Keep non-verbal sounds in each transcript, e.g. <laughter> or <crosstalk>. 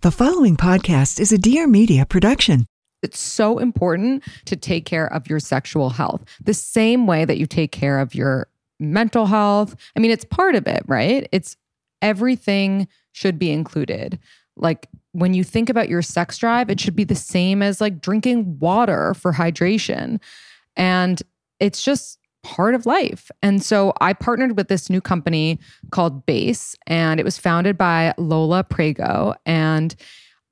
The following podcast is a Dear Media production. It's so important to take care of your sexual health the same way that you take care of your mental health. I mean, it's part of it, right? It's everything should be included. Like when you think about your sex drive, it should be the same as like drinking water for hydration. And it's just part of life. And so I partnered with this new company called Base, and it was founded by Lola Priego. And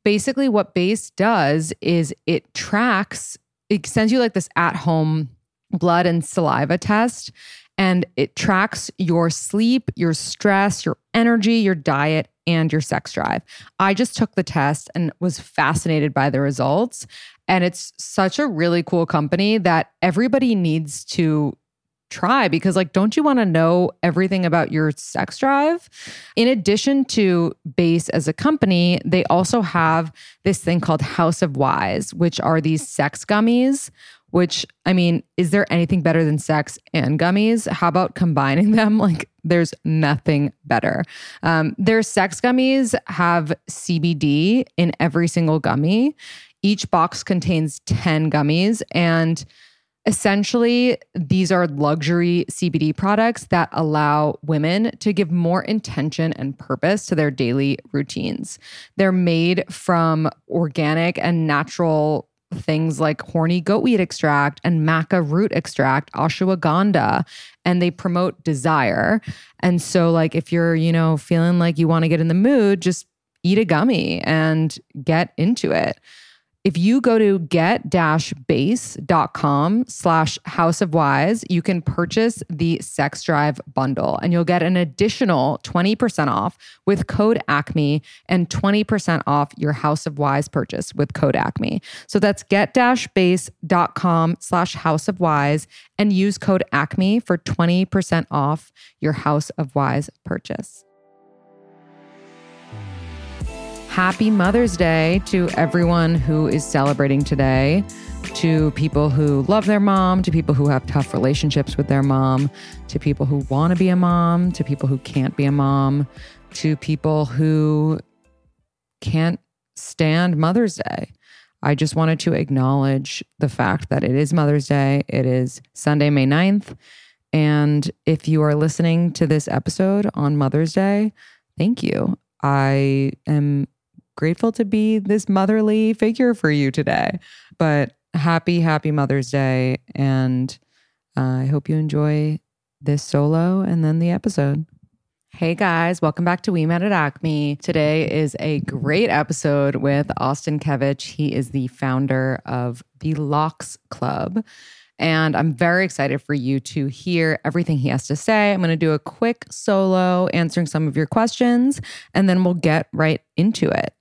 basically, what Base does is it tracks, it sends you like this at home blood and saliva test. And it tracks your sleep, your stress, your energy, your diet, and your sex drive. I just took the test and was fascinated by the results. And it's such a really cool company that everybody needs to try because like don't you want to know everything about your sex drive? In addition to base as a company they also have this thing called house of wise which are these sex gummies which i mean is there anything better than sex and gummies? How about combining <laughs> them? Like there's nothing better. Um, their sex gummies have cbd in every single gummy. Each box contains 10 gummies and Essentially, these are luxury CBD products that allow women to give more intention and purpose to their daily routines. They're made from organic and natural things like horny goatweed extract and maca root extract, ashwagandha, and they promote desire. And so, like, if you're, you know, feeling like you want to get in the mood, just eat a gummy and get into it. If you go to get-base.com slash house of wise, you can purchase the sex drive bundle and you'll get an additional 20% off with code ACME and 20% off your house of wise purchase with code ACME. So that's get-base.com slash house of wise and use code ACME for 20% off your house of wise purchase. Happy Mother's Day to everyone who is celebrating today, to people who love their mom, to people who have tough relationships with their mom, to people who want to be a mom, to people who can't be a mom, to people who can't stand Mother's Day. I just wanted to acknowledge the fact that it is Mother's Day. It is Sunday, May 9th. And if you are listening to this episode on Mother's Day, thank you. I am grateful to be this motherly figure for you today. But happy, happy Mother's Day. And uh, I hope you enjoy this solo and then the episode. Hey guys, welcome back to We Met at Acme. Today is a great episode with Austin Kevitch. He is the founder of the Lox Club. And I'm very excited for you to hear everything he has to say. I'm going to do a quick solo answering some of your questions, and then we'll get right into it.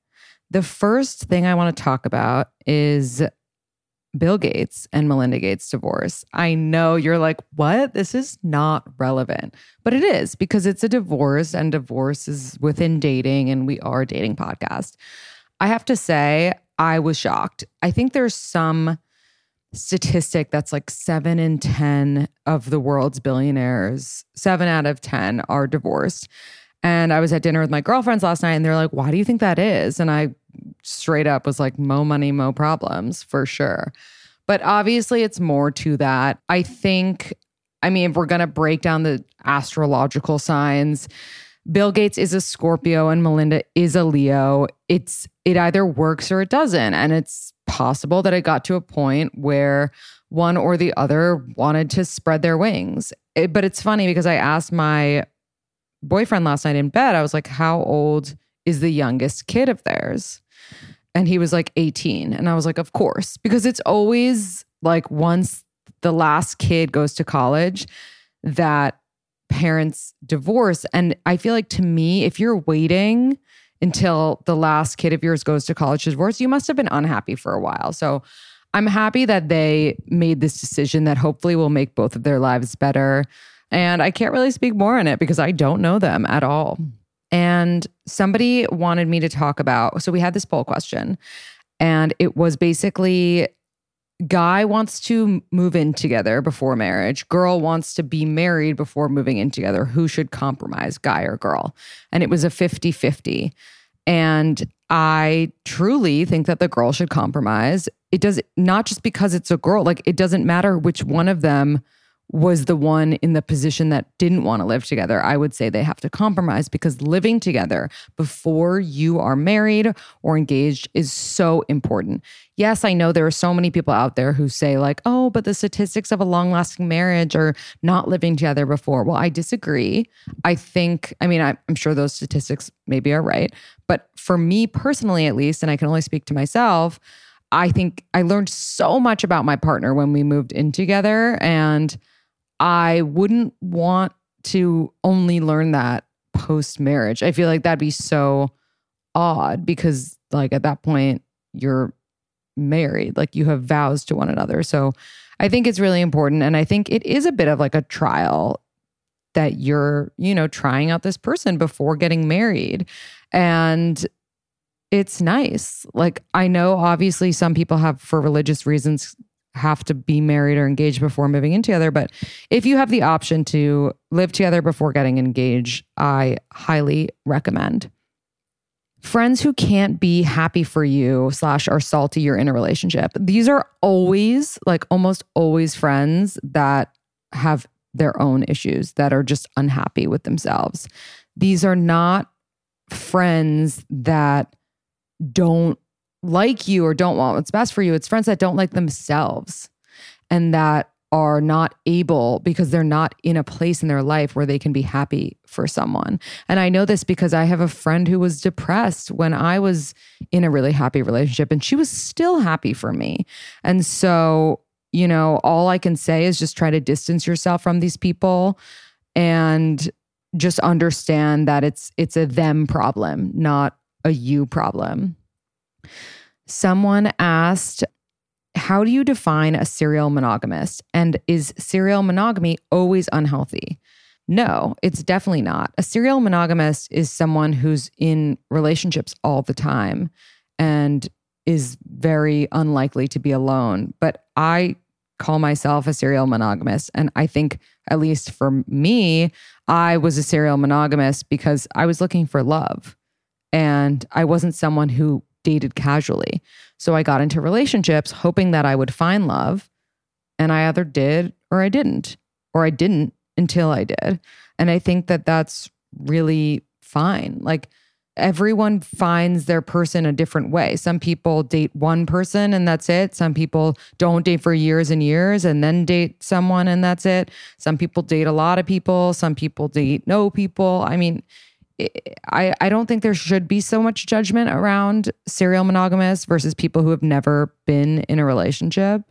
The first thing I want to talk about is Bill Gates and Melinda Gates' divorce. I know you're like, what? This is not relevant. But it is because it's a divorce and divorce is within dating and we are a dating podcast. I have to say, I was shocked. I think there's some statistic that's like seven in 10 of the world's billionaires, seven out of 10 are divorced. And I was at dinner with my girlfriends last night and they're like, why do you think that is? And I straight up was like, mo money, mo problems for sure. But obviously, it's more to that. I think, I mean, if we're going to break down the astrological signs, Bill Gates is a Scorpio and Melinda is a Leo. It's it either works or it doesn't. And it's possible that it got to a point where one or the other wanted to spread their wings. It, but it's funny because I asked my boyfriend last night in bed, I was like, How old is the youngest kid of theirs? And he was like 18. And I was like, Of course, because it's always like once the last kid goes to college that parents divorce. And I feel like to me, if you're waiting until the last kid of yours goes to college to divorce, you must have been unhappy for a while. So I'm happy that they made this decision that hopefully will make both of their lives better. And I can't really speak more on it because I don't know them at all. And somebody wanted me to talk about, so we had this poll question, and it was basically guy wants to move in together before marriage. Girl wants to be married before moving in together. Who should compromise guy or girl? And it was a 50-50 and i truly think that the girl should compromise. It does not just because it's a girl like it doesn't matter which one of them was the one in the position that didn't want to live together, I would say they have to compromise because living together before you are married or engaged is so important. Yes, I know there are so many people out there who say, like, oh, but the statistics of a long lasting marriage are not living together before. Well, I disagree. I think, I mean, I'm sure those statistics maybe are right. But for me personally, at least, and I can only speak to myself, I think I learned so much about my partner when we moved in together. And I wouldn't want to only learn that post marriage. I feel like that'd be so odd because, like, at that point, you're married, like, you have vows to one another. So I think it's really important. And I think it is a bit of like a trial that you're, you know, trying out this person before getting married. And it's nice. Like, I know obviously some people have, for religious reasons, have to be married or engaged before moving in together. But if you have the option to live together before getting engaged, I highly recommend. Friends who can't be happy for you slash are salty you're in a relationship. These are always, like almost always friends that have their own issues that are just unhappy with themselves. These are not friends that don't like you or don't want what's best for you. It's friends that don't like themselves and that are not able because they're not in a place in their life where they can be happy for someone. And I know this because I have a friend who was depressed when I was in a really happy relationship and she was still happy for me. And so, you know, all I can say is just try to distance yourself from these people and just understand that it's it's a them problem, not a you problem. Someone asked, How do you define a serial monogamist? And is serial monogamy always unhealthy? No, it's definitely not. A serial monogamist is someone who's in relationships all the time and is very unlikely to be alone. But I call myself a serial monogamist. And I think, at least for me, I was a serial monogamist because I was looking for love. And I wasn't someone who dated casually. So I got into relationships hoping that I would find love. And I either did or I didn't, or I didn't until I did. And I think that that's really fine. Like everyone finds their person a different way. Some people date one person and that's it. Some people don't date for years and years and then date someone and that's it. Some people date a lot of people. Some people date no people. I mean, I, I don't think there should be so much judgment around serial monogamous versus people who have never been in a relationship.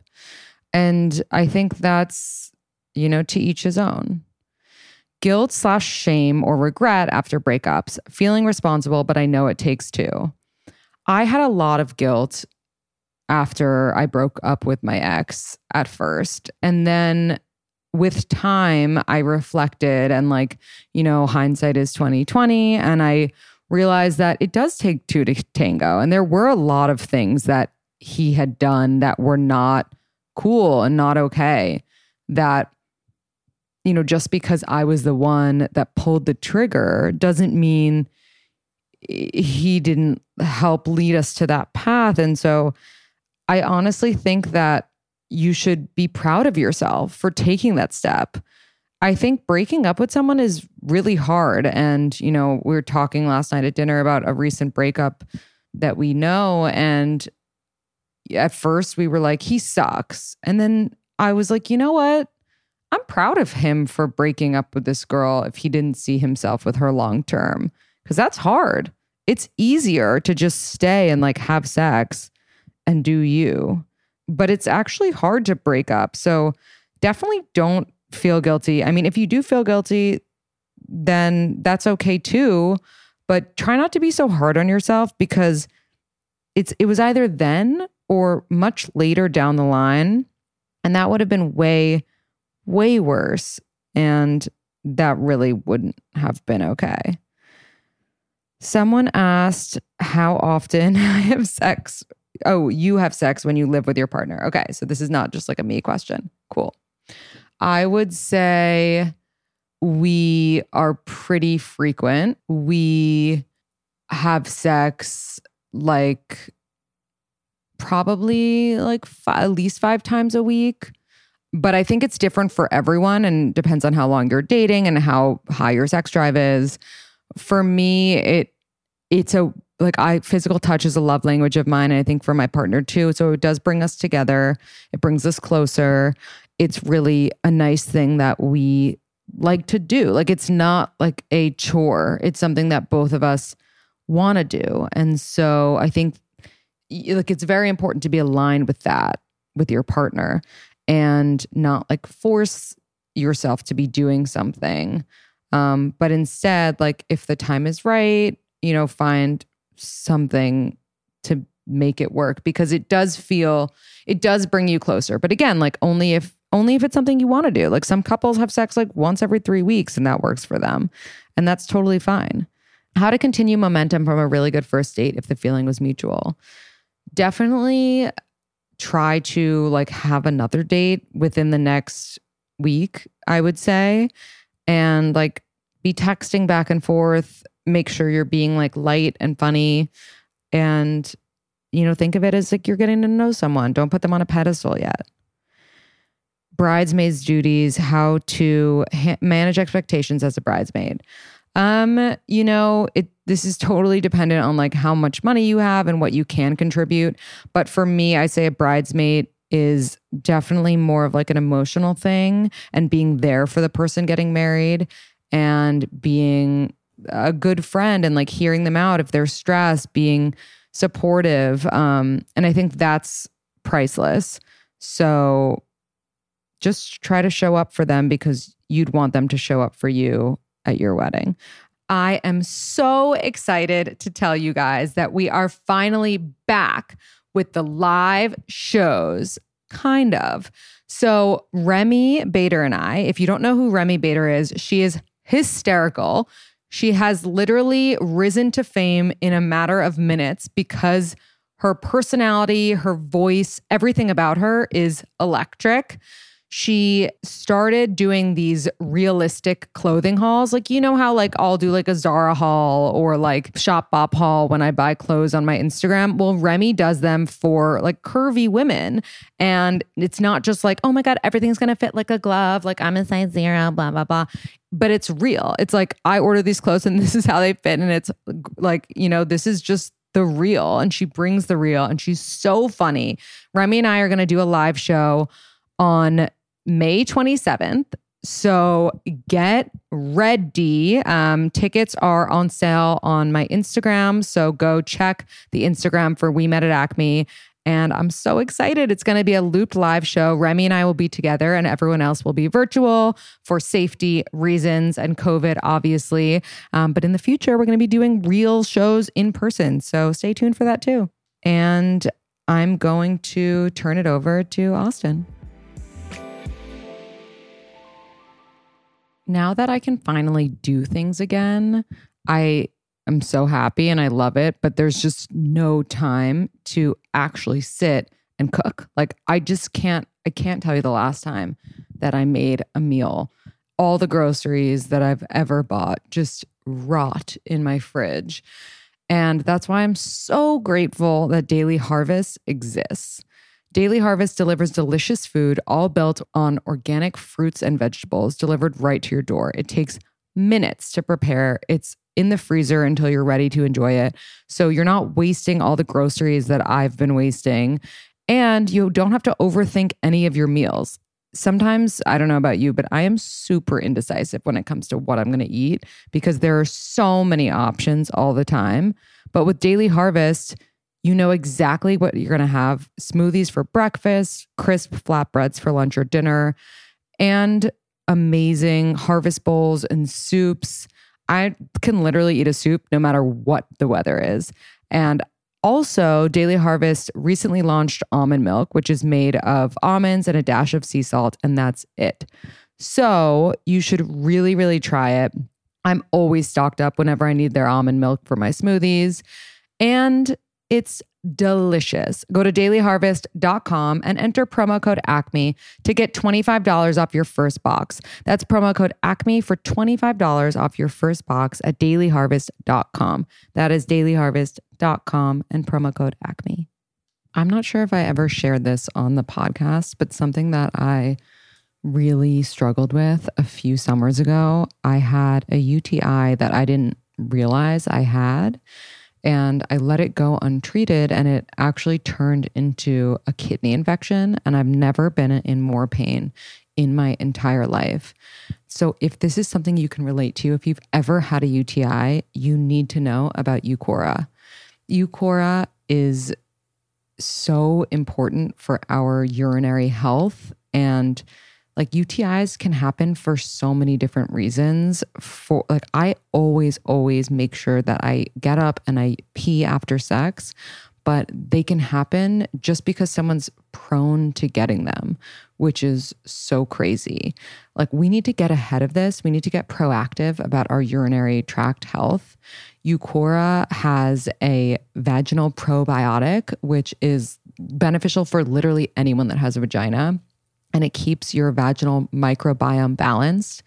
And I think that's, you know, to each his own. Guilt slash shame or regret after breakups, feeling responsible, but I know it takes two. I had a lot of guilt after I broke up with my ex at first. And then with time I reflected and like, you know, hindsight is 2020 and I realized that it does take two to tango. And there were a lot of things that he had done that were not cool and not okay that you know just because I was the one that pulled the trigger doesn't mean he didn't help lead us to that path. And so I honestly think that you should be proud of yourself for taking that step. I think breaking up with someone is really hard. And, you know, we were talking last night at dinner about a recent breakup that we know. And at first we were like, he sucks. And then I was like, you know what? I'm proud of him for breaking up with this girl if he didn't see himself with her long term, because that's hard. It's easier to just stay and like have sex and do you, but it's actually hard to break up. So definitely don't feel guilty. I mean, if you do feel guilty, then that's okay too. But try not to be so hard on yourself because it's it was either then or much later down the line. And that would have been way, way worse. And that really wouldn't have been okay. Someone asked how often <laughs> I have sex. Oh, you have sex when you live with your partner. Okay. So this is not just like a me question. Cool. I would say we are pretty frequent. We have sex like probably like five, at least five times a week. But I think it's different for everyone and depends on how long you're dating and how high your sex drive is. For me, it it's a like I physical touch is a love language of mine and I think for my partner too. So it does bring us together. It brings us closer it's really a nice thing that we like to do. Like it's not like a chore. It's something that both of us want to do. And so I think like it's very important to be aligned with that with your partner and not like force yourself to be doing something. Um, but instead, like if the time is right, you know, find something to make it work because it does feel it does bring you closer. But again, like only if only if it's something you want to do. Like some couples have sex like once every three weeks and that works for them. And that's totally fine. How to continue momentum from a really good first date if the feeling was mutual. Definitely try to like have another date within the next week, I would say. And like be texting back and forth. Make sure you're being like light and funny. And, you know, think of it as like you're getting to know someone. Don't put them on a pedestal yet bridesmaids duties, how to ha- manage expectations as a bridesmaid. Um, you know, it this is totally dependent on like how much money you have and what you can contribute. But for me, I say a bridesmaid is definitely more of like an emotional thing and being there for the person getting married and being a good friend and like hearing them out if they're stressed, being supportive. Um, and I think that's priceless. So just try to show up for them because you'd want them to show up for you at your wedding. I am so excited to tell you guys that we are finally back with the live shows, kind of. So, Remy Bader and I, if you don't know who Remy Bader is, she is hysterical. She has literally risen to fame in a matter of minutes because her personality, her voice, everything about her is electric she started doing these realistic clothing hauls. Like, you know how, like, I'll do like a Zara haul or like Shop Bop haul when I buy clothes on my Instagram. Well, Remy does them for like curvy women. And it's not just like, oh my God, everything's going to fit like a glove. Like, I'm a size zero, blah, blah, blah. But it's real. It's like, I order these clothes and <laughs> this is how they fit. And it's like, you know, this is just the real. And she brings the real and she's so funny. Remy and I are going to do a live show on May 27th. So get ready. Um, tickets are on sale on my Instagram. So go check the Instagram for We Met at Acme. And I'm so excited. It's going to be a looped live show. Remy and I will be together, and everyone else will be virtual for safety reasons and COVID, obviously. Um, but in the future, we're going to be doing real shows in person. So stay tuned for that too. And I'm going to turn it over to Austin. Now that I can finally do things again, I am so happy and I love it, but there's just no time to actually sit and cook. Like I just can't I can't tell you the last time that I made a meal. All the groceries that I've ever bought just rot in my fridge. And that's why I'm so grateful that Daily Harvest exists. Daily Harvest delivers delicious food, all built on organic fruits and vegetables delivered right to your door. It takes minutes to prepare. It's in the freezer until you're ready to enjoy it. So you're not wasting all the groceries that I've been wasting. And you don't have to overthink any of your meals. Sometimes, I don't know about you, but I am super indecisive when it comes to what I'm going to eat because there are so many options all the time. But with Daily Harvest, you know exactly what you're going to have smoothies for breakfast, crisp flatbreads for lunch or dinner, and amazing harvest bowls and soups. I can literally eat a soup no matter what the weather is. And also, Daily Harvest recently launched almond milk, which is made of almonds and a dash of sea salt, and that's it. So, you should really, really try it. I'm always stocked up whenever I need their almond milk for my smoothies. And it's delicious. Go to dailyharvest.com and enter promo code ACME to get $25 off your first box. That's promo code ACME for $25 off your first box at dailyharvest.com. That is dailyharvest.com and promo code ACME. I'm not sure if I ever shared this on the podcast, but something that I really struggled with a few summers ago, I had a UTI that I didn't realize I had and I let it go untreated and it actually turned into a kidney infection and I've never been in more pain in my entire life. So if this is something you can relate to, if you've ever had a UTI, you need to know about Uqora. Uqora is so important for our urinary health and like UTIs can happen for so many different reasons. For like, I always, always make sure that I get up and I pee after sex, but they can happen just because someone's prone to getting them, which is so crazy. Like, we need to get ahead of this. We need to get proactive about our urinary tract health. Uqora has a vaginal probiotic, which is beneficial for literally anyone that has a vagina and it keeps your vaginal microbiome balanced.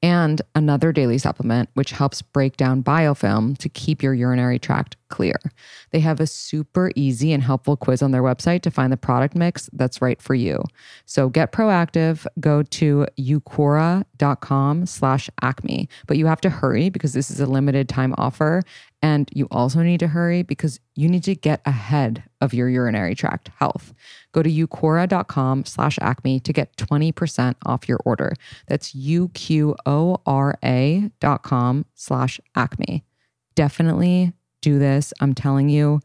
And another daily supplement, which helps break down biofilm to keep your urinary tract clear. They have a super easy and helpful quiz on their website to find the product mix that's right for you. So get proactive, go to uqora.com slash acme. But you have to hurry because this is a limited time offer. And you also need to hurry because you need to get ahead of your urinary tract health. Go to uqora.com slash acme to get 20% off your order. That's U-Q-O-R-A dot slash acme. Definitely do this. I'm telling you,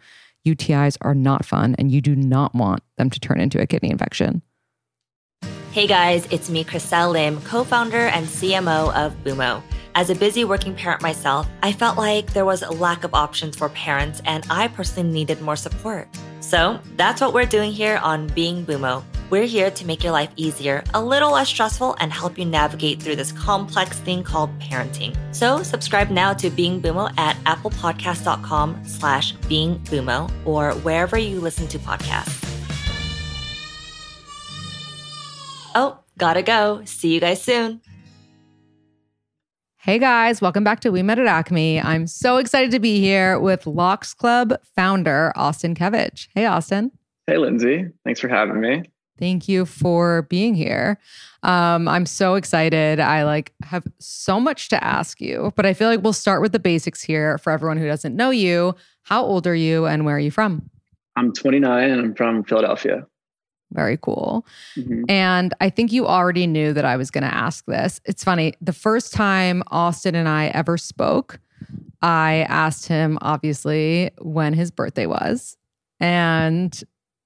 UTIs are not fun and you do not want them to turn into a kidney infection. Hey guys, it's me, Chriselle Lim, co founder and CMO of Bümo. As a busy working parent myself, I felt like there was a lack of options for parents and I personally needed more support. So that's what we're doing here on Being Bümo. We're here to make your life easier, a little less stressful, and help you navigate through this complex thing called parenting. So subscribe now to Being Bümo at applepodcast.com slash Being Bümo or wherever you listen to podcasts. Oh, gotta go. See you guys soon. Hey guys, welcome back to We Met at Acme. I'm so excited to be here with Lox Club founder Austin Kevitch. Hey, Austin. Hey, Lindsay. Thanks for having me. Thank you for being here. Um, I'm so excited. I like have so much to ask you, but I feel like we'll start with the basics here for everyone who doesn't know you. How old are you and where are you from? I'm 29 and I'm from Philadelphia. Very cool. Mm-hmm. And I think you already knew that I was going to ask this. It's funny. The first time Austin and I ever spoke, I asked him, obviously, when his birthday was. And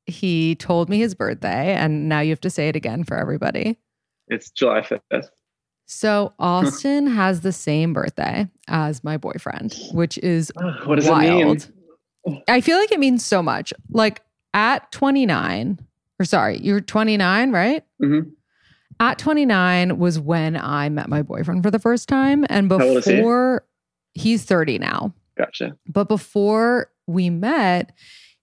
he told me his birthday. And now you have to say it again for everybody. It's July 5th. So Austin has the same birthday as my boyfriend, which is <gasps> what does wild. it mean? I feel like it means so much. Like at 29, or sorry, you're 29, right? Mm-hmm. At 29 was when I met my boyfriend for the first time. And before he? he's 30 now. Gotcha. But before we met,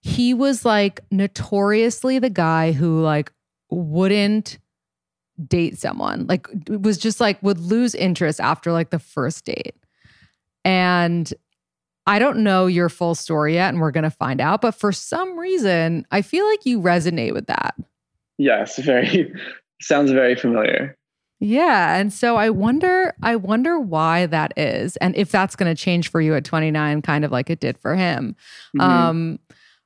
he was like notoriously the guy who like wouldn't date someone. Like was just like would lose interest after like the first date. And I don't know your full story yet, and we're going to find out. But for some reason, I feel like you resonate with that. Yes, very <laughs> sounds very familiar. Yeah, and so I wonder, I wonder why that is, and if that's going to change for you at 29, kind of like it did for him. Mhm. Um,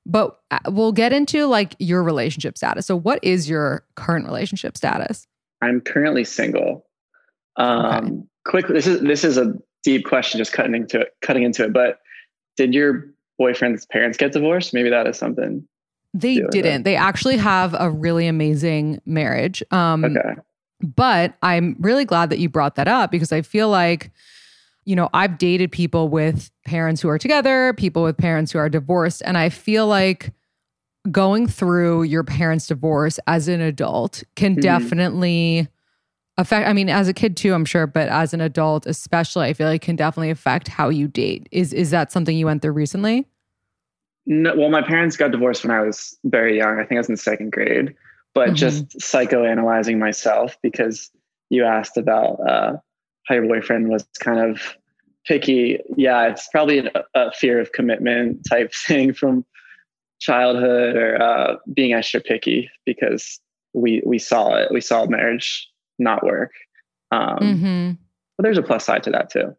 but uh, we'll get into like your relationship status. So, what is your current relationship status? I'm currently single. Um, Quickly, this is this is a deep question, just cutting into it, cutting into it. But did your boyfriend's parents get divorced? Maybe that is something. They do with it. didn't. They actually have a really amazing marriage. Um, Okay. But I'm really glad that you brought that up because I feel like, you know, I've dated people with parents who are together, people with parents who are divorced. And I feel like going through your parents' divorce as an adult can Mhm. definitely affect, I mean, as a kid too, I'm sure, but as an adult, especially, I feel like can definitely affect how you date. Is is that something you went through recently? No, well, my parents got divorced when I was very young. I think I was in second grade. But Mhm. just psychoanalyzing myself because you asked about uh, how your boyfriend was kind of picky. Yeah, it's probably a, a fear of commitment type <laughs> thing from childhood or uh, being extra picky because we we saw it. We saw marriage not work. Um, Mm-hmm. But there's a plus side to that too.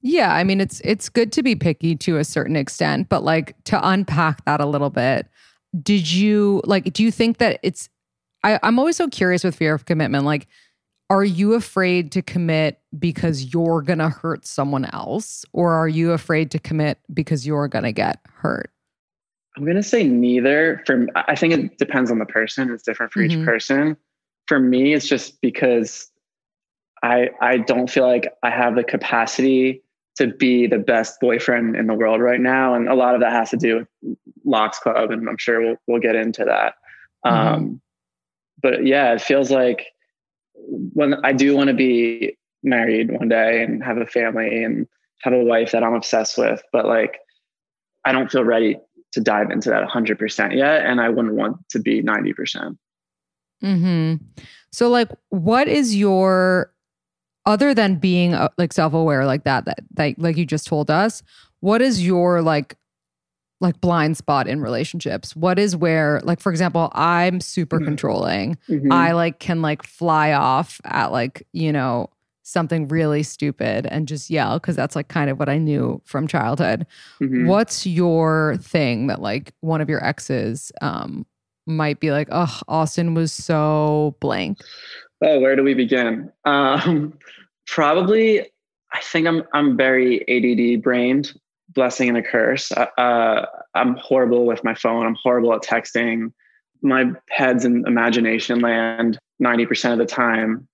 Yeah, I mean it's it's good to be picky to a certain extent, but like to unpack that a little bit. Did you like do you think that it's I, I'm always so curious with fear of commitment. Like, are you afraid to commit because you're gonna hurt someone else? Or are you afraid to commit because you're gonna get hurt? I'm gonna say neither. For I think it depends on the person. It's different for Mhm. each person. For me, it's just because I I don't feel like I have the capacity to be the best boyfriend in the world right now, and a lot of that has to do with Lox Club, and I'm sure we'll we'll get into that. Um, but yeah, it feels like when I do want to be married one day and have a family and have a wife that I'm obsessed with, but like I don't feel ready to dive into that 100% yet and I wouldn't want to be 90%. Hmm So, like, what is your other than being uh, like self-aware like that, that that like you just told us? What is your like like blind spot in relationships? What is where like for example, I'm super Mhm. controlling. Mhm. I like can like fly off at like you know something really stupid and just yell because that's like kind of what I knew from childhood. Mhm. What's your thing that like one of your exes um might be like, oh, Austin was so blank. Oh, where do we begin? Um, <laughs> probably, I think I'm I'm very ADD brained, blessing and a curse. Uh, uh, I'm horrible with my phone. I'm horrible at texting. My head's in imagination land 90% of the time.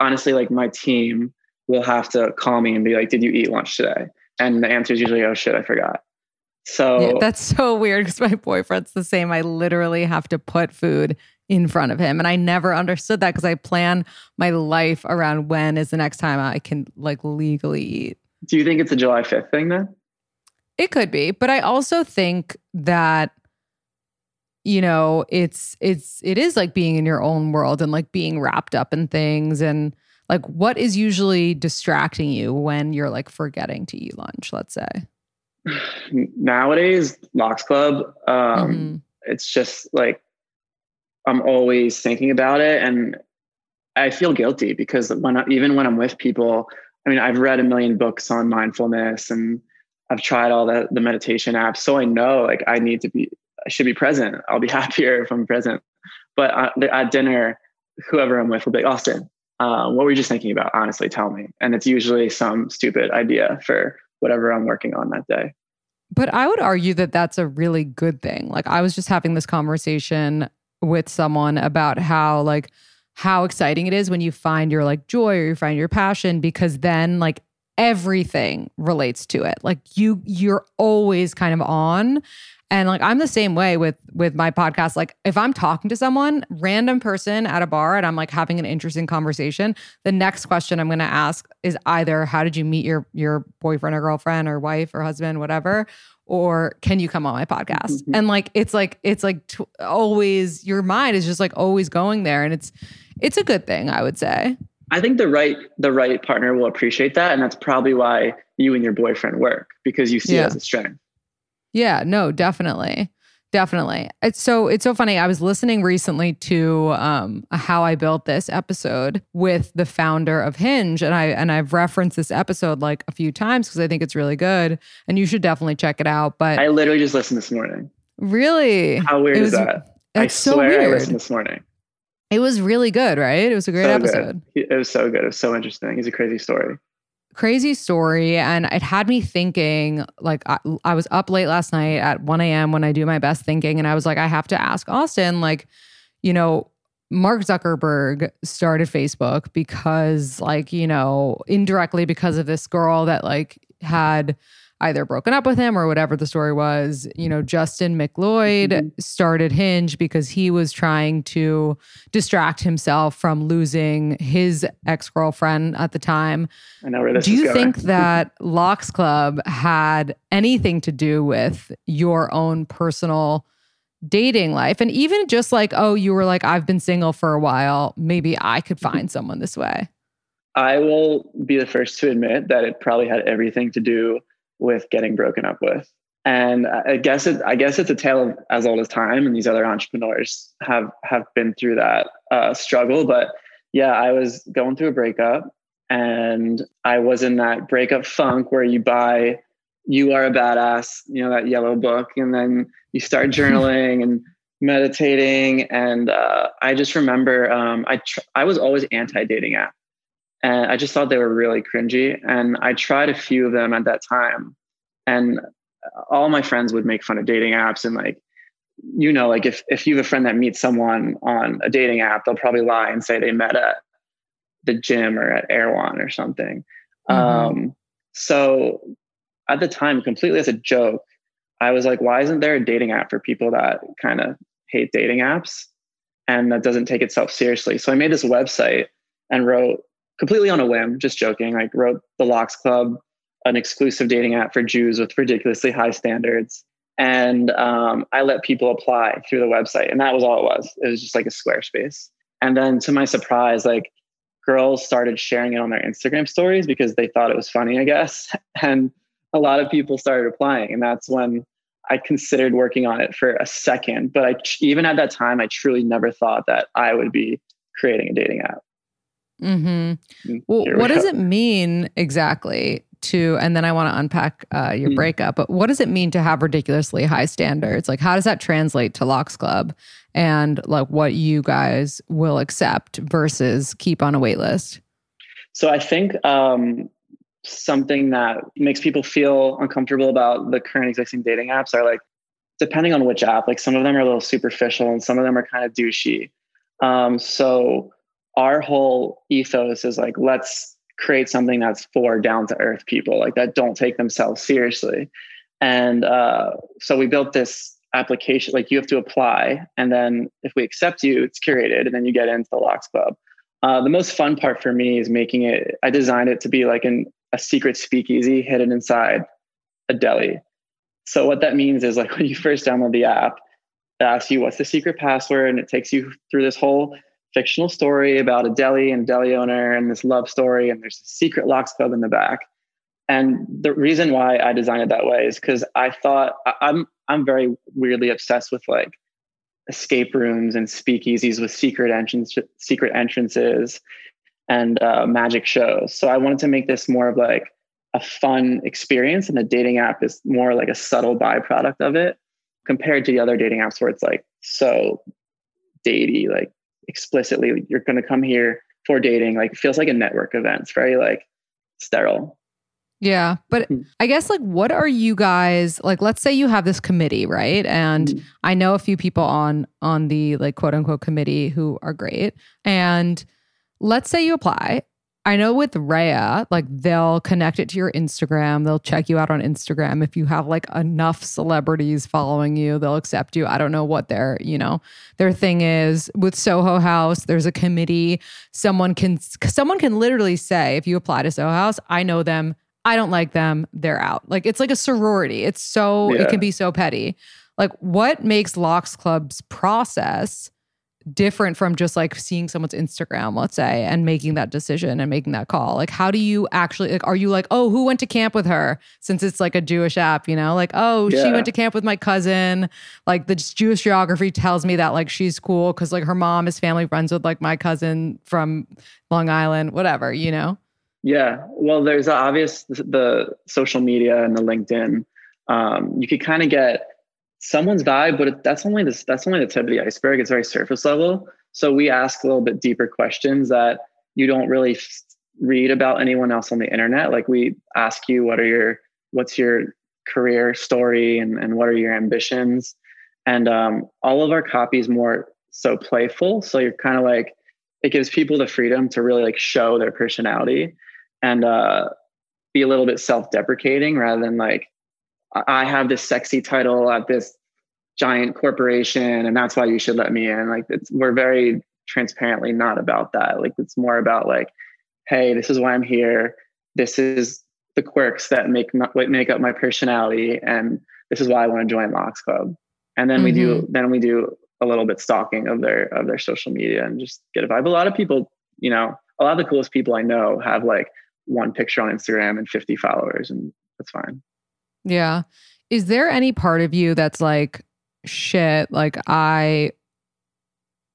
Honestly, like my team will have to call me and be like, "Did you eat lunch today?" And the answer is usually, "Oh shit, I forgot." So Yeah, that's so weird because my boyfriend's the same. I literally have to put food in front of him. And I never understood that because I plan my life around when is the next time I can like legally eat. do you think it's a July 5th thing then? It could be, but I also think that you know, it's it's it is like being in your own world and like being wrapped up in things and like what is usually distracting you when you're like forgetting to eat lunch, let's say. Nowadays, Lox Club, um, Mhm. it's just like I'm always thinking about it, and I feel guilty because when I, even when I'm with people, I mean, I've read a million books on mindfulness and I've tried all the the meditation apps, so I know like I need to be, I should be present. I'll be <laughs> happier if I'm present. But uh, at dinner, whoever I'm with will be like, Austin, uh, what were you just thinking about? Honestly, tell me. And it's usually some stupid idea for whatever I'm working on that day. But I would argue that that's a really good thing. Like I was just having this conversation with someone about how like how exciting it is when you find your like joy or you find your passion because then like everything relates to it. Like you you're always kind of on and like I'm the same way with with my podcast. Like if I'm talking to someone, random person at a bar and I'm like having an interesting conversation, the next question I'm going to ask is either how did you meet your your boyfriend or girlfriend or wife or husband, whatever, or can you come on my podcast? Mhm. And like it's like it's like t- always your mind is just like always going there and it's it's a good thing, I would say. I think the right the right partner will appreciate that, and that's probably why you and your boyfriend work because you see Yeah. it as a strength. Yeah, no, definitely. Definitely. It's so it's so funny. I was listening recently to um a how I built this episode with the founder of Hinge and I and I've referenced this episode like a few times because I think it's really good and you should definitely check it out. But I literally just listened this morning. really How weird it is was- that? I so swear I weird. listened this morning. It was really good, right? It was a great So episode. Good. It was so good. It was so interesting. It's a crazy story. Crazy story and it had me thinking like I, I was up late last night at 1 a.m when i do my best thinking and i was like i have to ask austin like you know mark zuckerberg started facebook because like you know indirectly because of this girl that like had either broken up with him or whatever the story was you know justin mcleod Mhm. started hinge because he was trying to distract himself from losing his ex-girlfriend at the time I know where this do you going. think <laughs> that Lox Club had anything to do with your own personal dating life? And even just like, oh, you were like, I've been single for a while. Maybe I could Mm-hmm. find someone this way. I will be the first to admit that it probably had everything to do with getting broken up with. And I guess it, I guess it's a tale of as old as time, and these other entrepreneurs have have been through that uh, struggle. But yeah, I was going through a breakup, and I was in that breakup funk where you buy "You Are a Badass," you know that yellow book, and then you start <laughs> journaling and meditating. And uh, I just remember um, I tr- I was always anti dating app and I just thought they were really cringy. And I tried a few of them at that time, and all my friends would make fun of dating apps and like, you know, like if if you have a friend that meets someone on a dating app, they'll probably lie and say they met at the gym or at Erewhon or something. Mhm. Um, so at the time, completely as a joke, I was like, why isn't there a dating app for people that kind of hate dating apps and that doesn't take itself seriously? So I made this website and wrote completely on a whim, just joking, like wrote the Lox Club, an exclusive dating app for Jews with ridiculously high standards. And um, I let people apply through the website. And that was all it was. It was just like a Squarespace. And then to my surprise, like girls started sharing it on their Instagram stories because they thought it was funny, I guess. <laughs> And a lot of people started applying. And that's when I considered working on it for a second. But I, even at that time, I truly never thought that I would be creating a dating app. Hmm Well, we what does it mean exactly to, and then I want to unpack uh, your Mm. breakup, but what does it mean to have ridiculously high standards? Like, how does that translate to Lox Club and like what you guys will accept versus keep on a wait list? So I think um, something that makes people feel uncomfortable about the current existing dating apps are like, depending on which app, like some of them are a little superficial and some of them are kind of douchey. Um, so our whole ethos is like, let's create something that's for down to earth people, like that don't take themselves seriously. And uh, so we built this application, like you have to apply. And then if we accept you, it's curated and then you get into the Lox Club. Uh, the most fun part for me is making it. I designed it to be like an, a secret speakeasy hidden inside a deli. So what that means is like <laughs> when you first download the app, it asks you what's the secret password, and it takes you through this whole fictional story about a deli and deli owner and this love story, and there's a secret lox club in the back. And the reason why I designed it that way is because I thought I'm I'm very weirdly obsessed with like escape rooms and speakeasies with secret entrance secret entrances and uh, magic shows. So I wanted to make this more of like a fun experience, and the dating app is more like a subtle byproduct of it compared to the other dating apps where it's like so datey, like explicitly you're going to come here for dating. Like it feels like a network event. It's very like sterile. Yeah. But Mhm. I guess, like, what are you guys like? Let's say you have this committee, right? And Mhm. I know a few people on on the like quote unquote committee who are great. And let's say you apply. I know with Raya, like they'll connect it to your Instagram. They'll check you out on Instagram. If you have like enough celebrities following you, they'll accept you. I don't know what their, you know, their thing is. With Soho House, there's a committee. Someone can someone can literally say, if you apply to Soho House, I know them. I don't like them. They're out. Like it's like a sorority. It's so Yeah. it can be so petty. Like what makes Lox Club's process different from just like seeing someone's Instagram, let's say, and making that decision and making that call? Like, how do you actually like? Are you like, oh, who went to camp with her? Since it's like a Jewish app, you know, like, oh, Yeah. she went to camp with my cousin. Like the Jewish geography tells me that like she's cool because like her mom is family friends with like my cousin from Long Island, whatever, you know. Yeah. Well, there's the obvious the social media and the LinkedIn. Um, you could kind of get someone's vibe, but that's only this that's only the tip of the iceberg. It's very surface level. So we ask a little bit deeper questions that you don't really read about anyone else on the internet. Like we ask you, what are your what's your career story and, and what are your ambitions? And um, all of our copy is more so playful. So you're kind of like it gives people the freedom to really like show their personality and uh, be a little bit self-deprecating rather than like I have this sexy title at this giant corporation and that's why you should let me in. Like it's, we're very transparently not about that. Like it's more about like hey this is why i'm here. This is the quirks that make my, what make up my personality and this is why i want to join lox club. And then we do mm-hmm. then we do a little bit stalking of their of their social media and just get a vibe. A lot of people you know a lot of the coolest people i know have like one picture on instagram and 50 followers and that's fine Yeah. Is there any part of you that's like, shit, like I,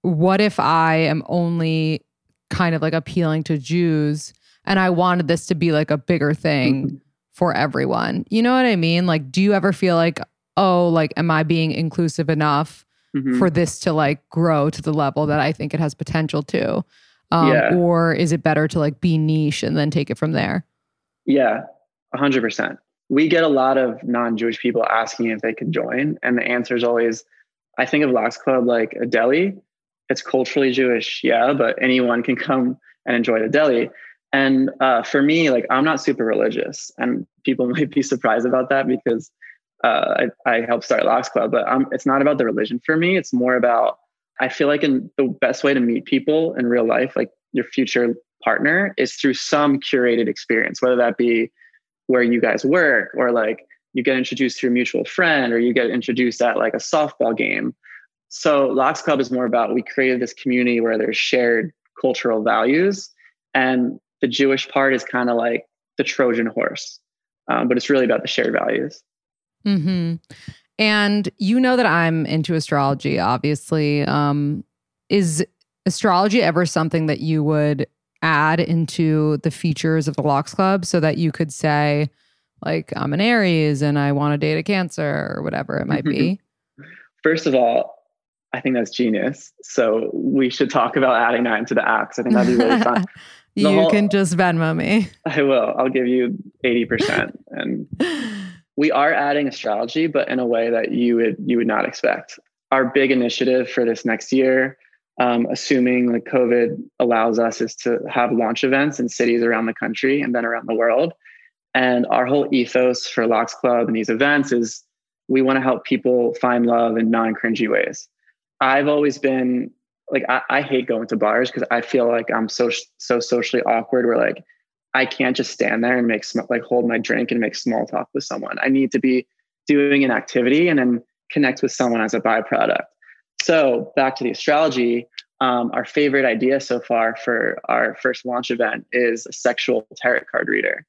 what if I am only kind of like appealing to Jews and I wanted this to be like a bigger thing for everyone? You know what I mean? Like, do you ever feel like, oh, like, am I being inclusive enough Mhm. for this to like grow to the level that I think it has potential to? Um, Yeah. Or is it better to like be niche and then take it from there? Yeah, 100%. We get a lot of non Jewish people asking if they can join. And the answer is always I think of Lox Club like a deli. It's culturally Jewish, yeah, but anyone can come and enjoy the deli. And uh, for me, like I'm not super religious, and people <laughs> might be surprised about that because uh, I, I helped start Lox Club. But um, it's not about the religion for me. It's more about I feel like in the best way to meet people in real life, like your future partner, is through some curated experience, whether that be where you guys work or like you get introduced to your mutual friend or you get introduced at like a softball game. So Lox Club is more about we created this community where there's shared cultural values, and the Jewish part is kind of like the Trojan horse, um, but it's really about the shared values. mm-hmm. And you know that I'm into astrology, obviously. Um, is astrology ever something that you would add into the features of the Lox Club so that you could say, like, I'm an Aries and I want to date a Cancer or whatever it might be? <laughs> First of all, I think that's genius. So we should talk about adding that into the apps. I think that'd be really fun. <laughs> you whole- can just Venmo me. <laughs> I will. I'll give you 80%. And we are adding astrology, but in a way that you would you would not expect. Our big initiative for this next year, um, assuming like COVID allows us, is to have launch events in cities around the country and then around the world. And our whole ethos for Lox Club and these events is we want to help people find love in non-cringy ways. I've always been like I, I hate going to bars because I feel like I'm so so socially awkward. Where like I can't just stand there and make like hold my drink and make small talk with someone. I need to be doing an activity and then connect with someone as a byproduct. So back to the astrology. Um, our favorite idea so far for our first launch event is a sexual tarot card reader,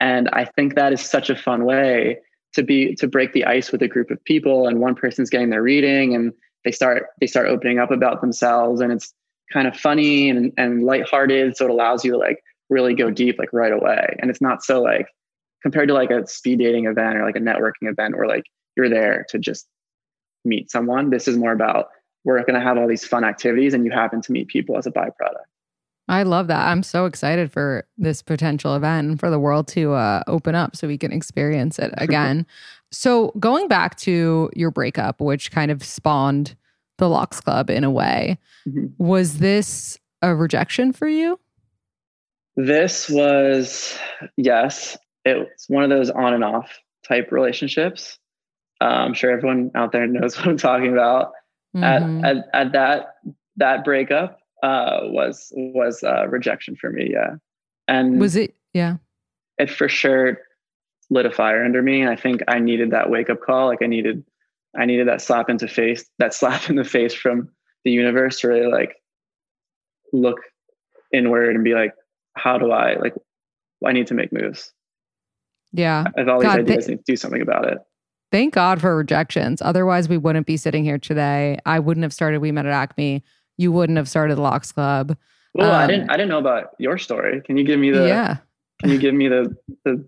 and I think that is such a fun way to be to break the ice with a group of people. And one person's getting their reading, and they start they start opening up about themselves, and it's kind of funny and and lighthearted. So it allows you to like really go deep like right away. And it's not so like compared to like a speed dating event or like a networking event where like you're there to just meet someone. This is more about we're going to have all these fun activities and you happen to meet people as a byproduct. I love that. I'm so excited for this potential event and for the world to uh, open up so we can experience it again. so, going back to your breakup, which kind of spawned the Lox Club in a way, Mhm. was this a rejection for you? This was, yes, it's one of those on and off type relationships. Uh, I'm sure everyone out there knows <laughs> what I'm talking about. At, at, at that that breakup uh, was was uh, rejection for me. Yeah, and was it? Yeah. it for sure lit a fire under me. And I think I needed that wake up call. Like I needed, I needed that slap into face, that <laughs> slap in the face from the universe to really like look inward and be like, how do I like I need to make moves. Yeah. I have all these God, ideas they- and to do something about it. Thank God for rejections. Otherwise, we wouldn't be sitting here today. I wouldn't have started We Met at Acme. You wouldn't have started the Lox Club. Well, I Um, didn't I didn't know about your story. Can you give me the yeah. can you give me the the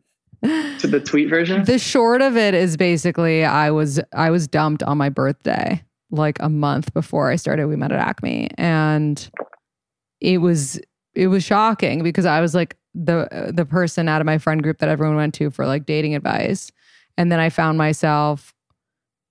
to the tweet <laughs> version? The short of it is basically I was I was dumped on my birthday like a month before I started We Met at Acme and it was it was shocking because I was like the the person out of my friend group that everyone went to for like dating advice and then I found myself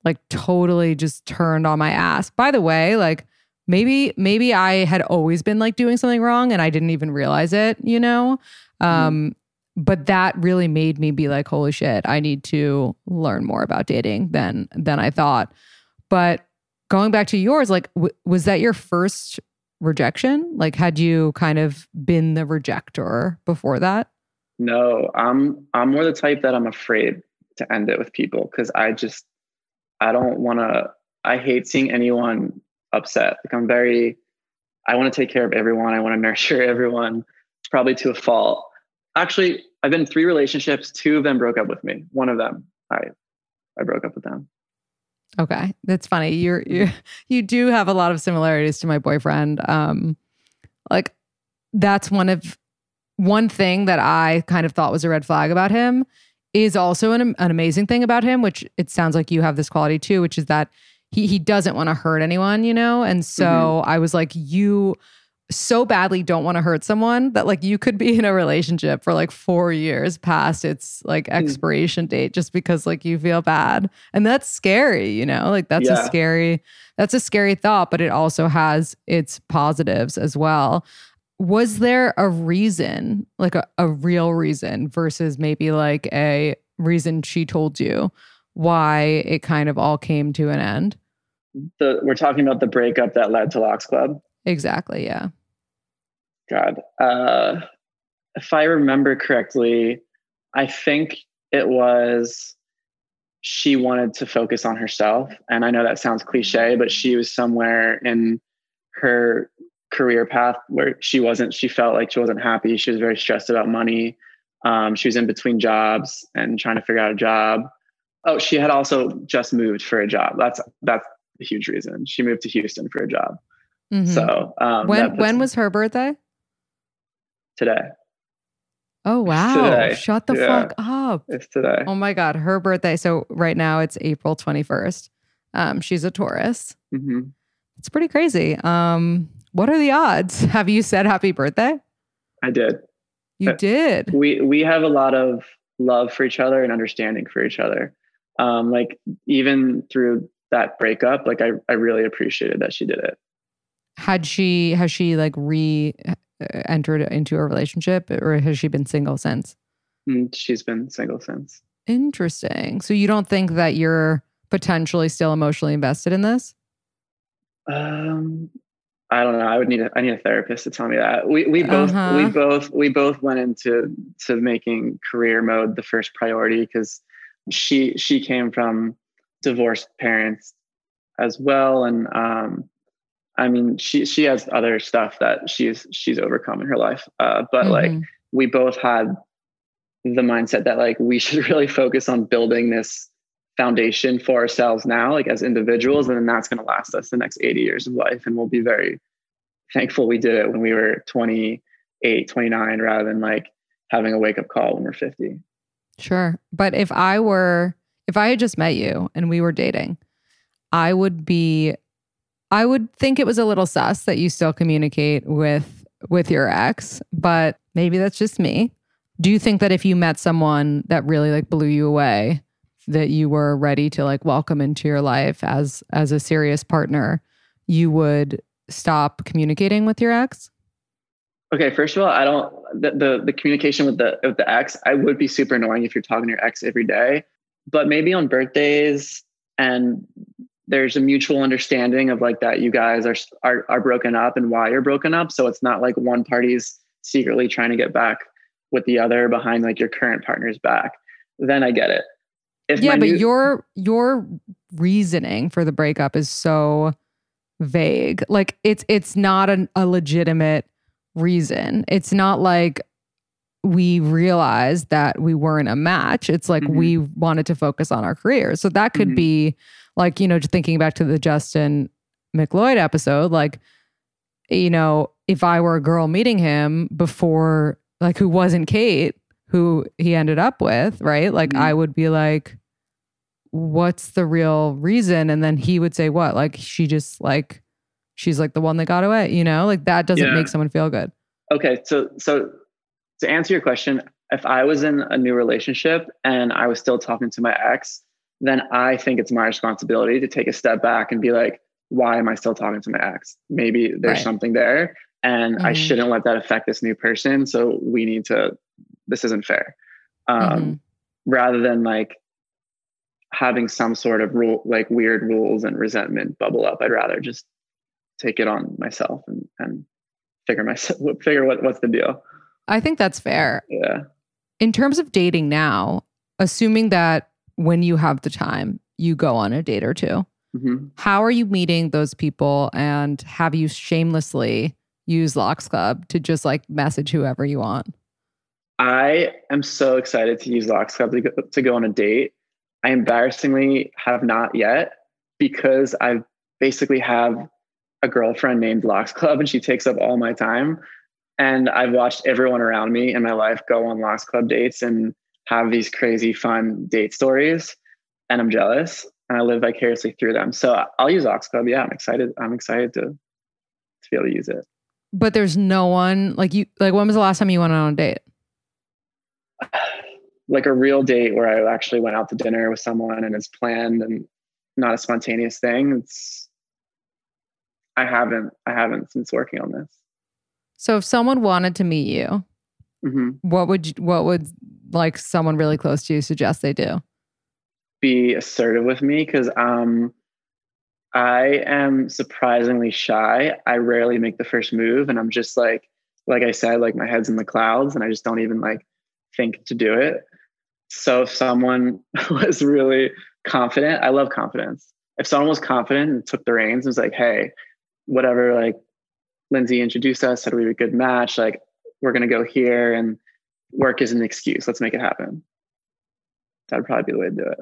like totally just turned on my ass. By the way, like maybe maybe I had always been like doing something wrong and I didn't even realize it, you know? Um but that really made me be like holy shit, I need to learn more about dating than than I thought. But going back to yours like w- was that your first rejection? Like had you kind of been the rejector before that? No, I'm I'm more the type that I'm afraid to end it with people because I just I don't want to. I hate seeing anyone upset. Like I'm very. I want to take care of everyone. I want to <laughs> nurture everyone. Probably to a fault. Actually, I've been in three relationships. Two of them broke up with me. One of them, I I broke up with them. Okay, that's funny. You're you <laughs> you do have a lot of similarities to my boyfriend. Um, like that's one of one thing that I kind of thought was a red flag about him is also an an amazing thing about him, which it sounds like you have this quality too, which is that he he doesn't want to hurt anyone, you know. And so mm-hmm. I was like, you so badly don't want to hurt someone that like you could be in a relationship for like four years past its like mm. expiration date just because like you feel bad. And that's scary you know? Like that's a scary that's a scary thought but it also has its positives as well was there a reason like a, a real reason versus maybe like a reason she told you why it kind of all came to an end The, we're talking about the breakup that led to Lox Club. exactly yeah God, uh, if I remember correctly, I think it was she wanted to focus on herself. And I know that sounds cliche, but she was somewhere in her career path where she wasn't, she felt like she wasn't happy. She was very stressed about money. Um, she was in between jobs and trying to figure out a job. Oh, she had also just moved for a job. That's that's a huge reason. She moved to Houston for a job. Mhm. So um, when when was her birthday today? oh wow today. shut the Yeah. fuck up It's today. Oh my God, her birthday. So right now it's April 21st. Um, she's a Taurus. hmm It's pretty crazy. Um, what are the odds? <laughs> Have you said happy birthday? I did. You Uh, did. We we have a lot of love for each other and understanding for each other. Um, like even through that breakup, like I I really appreciated that she did it. Had she has she like re uh, entered into a relationship or has she been single since? And she's been single since. Interesting. So you don't think that you're potentially still emotionally invested in this? Um, I don't know. I would need a I need a therapist to tell me that. We we both Uh-huh. we both we both went into to making career mode the first priority because she she came from divorced parents as well, and um, I mean she she has other stuff that she's she's overcome in her life. Uh, but like Mhm. we both had the mindset that like we should <laughs> really focus on building this foundation for ourselves now like as individuals and then that's going to last us the next 80 years of life and we'll be very thankful we did it when we were 28 29 rather than like having a wake up call when we're 50 Sure. But if I were, if I had just met you and we were dating, I would be, I would think it was a little sus that you still communicate with with your ex, but maybe that's just me. Do you think that if you met someone that really like blew you away, that you were ready to like welcome into your life as as a serious partner, you would stop communicating with your ex? okay first of all i don't the, the the communication with the with the ex i would be super annoying if you're talking to your ex every day. But maybe on birthdays and there's a mutual understanding of like that you guys are are are broken up and why you're broken up. So it's not like one party's secretly trying to get back with the other behind like your current partner's back. Then i get it if yeah but new- your your reasoning for the breakup is so vague. Like it's it's not an, a legitimate reason. It's not like we realized that we weren't a match. It's like Mhm. we wanted to focus on our careers. So that could Mhm. be like, you know, just thinking back to the Justin McLeod episode, like, you know, if I were a girl meeting him before, like, who wasn't Kate, who he ended up with, right? Like, Mhm. I would be like, what's the real reason? And then he would say, what? Like, she just, like, she's like the one that got away, you know? Like, that doesn't Yeah. make someone feel good. Okay, so so to answer your question, if I was in a new relationship and I was still talking to my ex, then I think it's my responsibility to take a step back and be like, why am I still talking to my ex? Maybe there's Right. something there and I Mhm. shouldn't let that affect this new person. So we need to, this isn't fair. Um, Mhm. Rather than like having some sort of rule, like weird rules and resentment bubble up, I'd rather just take it on myself and, and figure myself, <laughs> figure what, what's the deal. I think that's fair. Yeah. in terms of dating now, assuming that when you have the time, you go on a date or two, hmm how are you meeting those people? And have you shamelessly used Lox Club to just like message whoever you want? I am so excited to use Lox Club to go, to go on a date. I embarrassingly have not yet because I basically have a girlfriend named Lox Club and she takes up all my time. And I've watched everyone around me in my life go on Lox Club dates and have these crazy fun date stories. And I'm jealous and I live vicariously through them. So I'll use Lox Club. Yeah, I'm excited. I'm excited to, to be able to use it. But there's no one like you. Like, when was the last time you went on a date? Like a real date where I actually went out to dinner with someone and it's planned and not a spontaneous thing. It's I haven't I haven't since working on this. So, if someone wanted to meet you, hmm what would you, what would like someone really close to you suggest they do? Be assertive with me because um I am surprisingly shy. I rarely make the first move and I'm just like like I said, like my head's in the clouds and I just don't even like think to do it. So if someone <laughs> was really confident, I love confidence. If someone was confident and took the reins and was like, hey, whatever, like Lindsay introduced us, said we were a good match, like we're gonna go here and work is an excuse. Let's make it happen. That'd probably be the way to do it.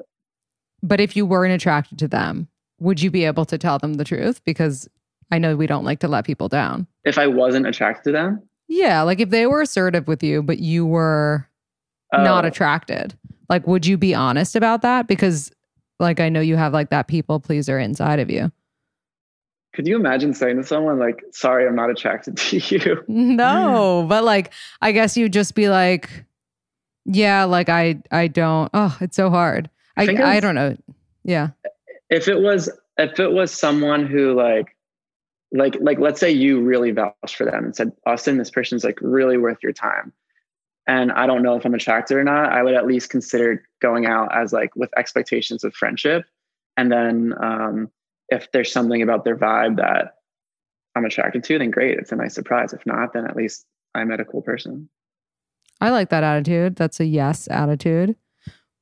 But if you weren't attracted to them, would you be able to tell them the truth? Because I know we don't like to let people down. If I wasn't attracted to them, Yeah, like if they were assertive with you, but you were not oh, attracted, like would you be honest about that? Because like I know you have like that people pleaser inside of you. could you imagine saying to someone like, sorry, I'm not attracted to <laughs> you? <laughs> No, but like I guess you'd just be like, yeah, like I I don't. Oh, it's so hard. I think I don't know. Yeah. if it was if it was someone who like like like let's say you really vouched for them and said austin this person's like really worth your time and i don't know if i'm attracted or not i would at least consider going out as like with expectations of friendship and then um if there's something about their vibe that i'm attracted to then great it's a nice surprise if not then at least i met a cool person I like that attitude. That's a yes attitude.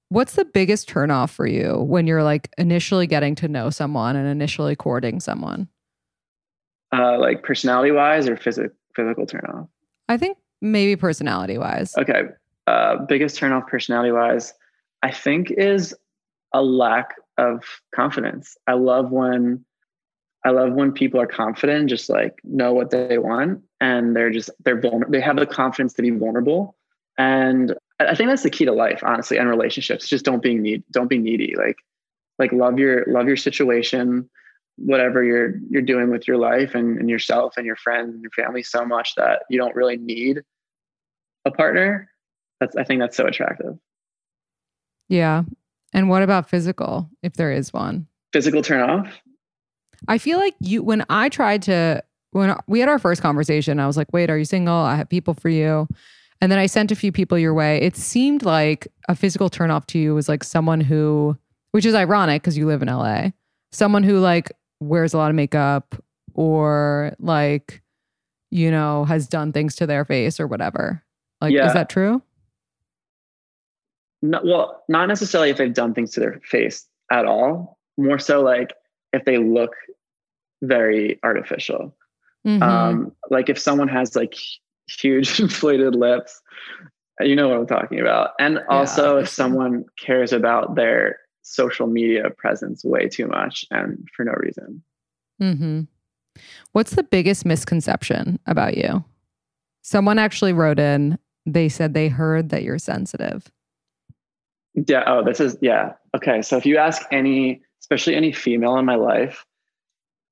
What's the biggest turnoff for you when you're like initially getting to know someone and initially courting someone? uh like personality wise or physical physical turn off I think maybe personality wise. Okay. Uh, biggest turnoff personality wise, I think is a lack of confidence. I love when I love when people are confident, just like know what they want, and they're just they're vulnerable. They have the confidence to be vulnerable, and I think that's the key to life, honestly, and relationships. Just don't being need, don't be needy. Like, like love your love your situation, whatever you're you're doing with your life and, and yourself and your friends and your family so much that you don't really need a partner. That's I think that's so attractive. Yeah. And what about physical, if there is one? Physical turn off. I feel like you, when I tried to, when we had our first conversation, I was like, wait, are you single? I have people for you. And then I sent a few people your way. It seemed like a physical turnoff to you was like someone who, which is ironic because you live in LA, someone who like wears a lot of makeup or like, you know, has done things to their face or whatever. Like, Yeah. is that true? No, well, not necessarily if they've done things to their face at all. More so like if they look very artificial. Mhm. Um, like if someone has like huge <laughs> inflated lips, you know what I'm talking about. And also if someone cares about their social media presence way too much and for no reason. hmm What's the biggest misconception about you? Someone actually wrote in, they said they heard that you're sensitive. Yeah. Oh, this is yeah. Okay. So if you ask any, especially any female in my life,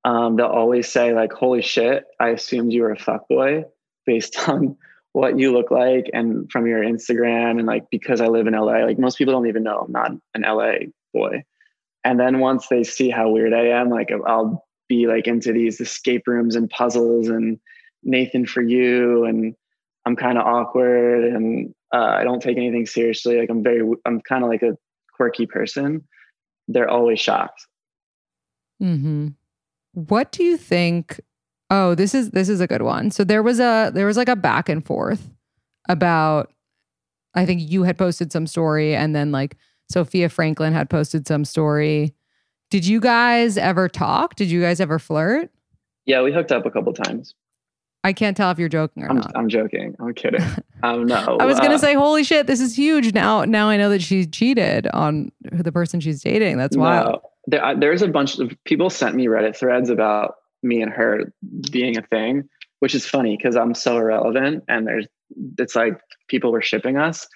um, they'll always say like, "Holy shit! I assumed you were a fuckboy based <laughs> on what you look like and from your Instagram and like because I live in LA. Like most people don't even know I'm not an LA boy. And then once they see how weird I am, like I'll be like into these escape rooms and puzzles and Nathan for you and I'm kind of awkward and uh, I don't take anything seriously. Like I'm very, I'm kind of like a quirky person. They're always shocked. hmm What do you think? Oh, this is this is a good one. So there was a there was like a back and forth about I think you had posted some story and then like Sophia Franklin had posted some story. Did you guys ever talk? Did you guys ever flirt? Yeah, we hooked up a couple times. I can't tell if you're joking or I'm, not. I'm joking. I'm kidding. Um, no, <laughs> I was gonna uh, say, holy shit, this is huge. Now, now I know that she cheated on the person she's dating. That's wild. No, there, there's a bunch of people sent me Reddit threads about me and her being a thing, which is funny because I'm so irrelevant, and there's it's like people were shipping us.